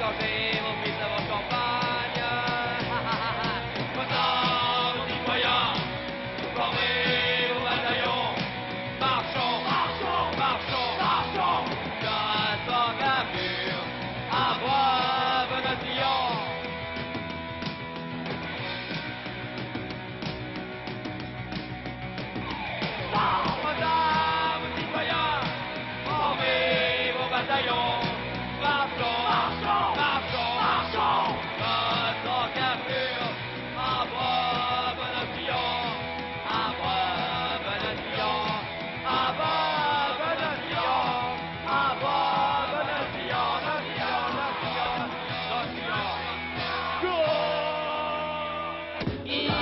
of it.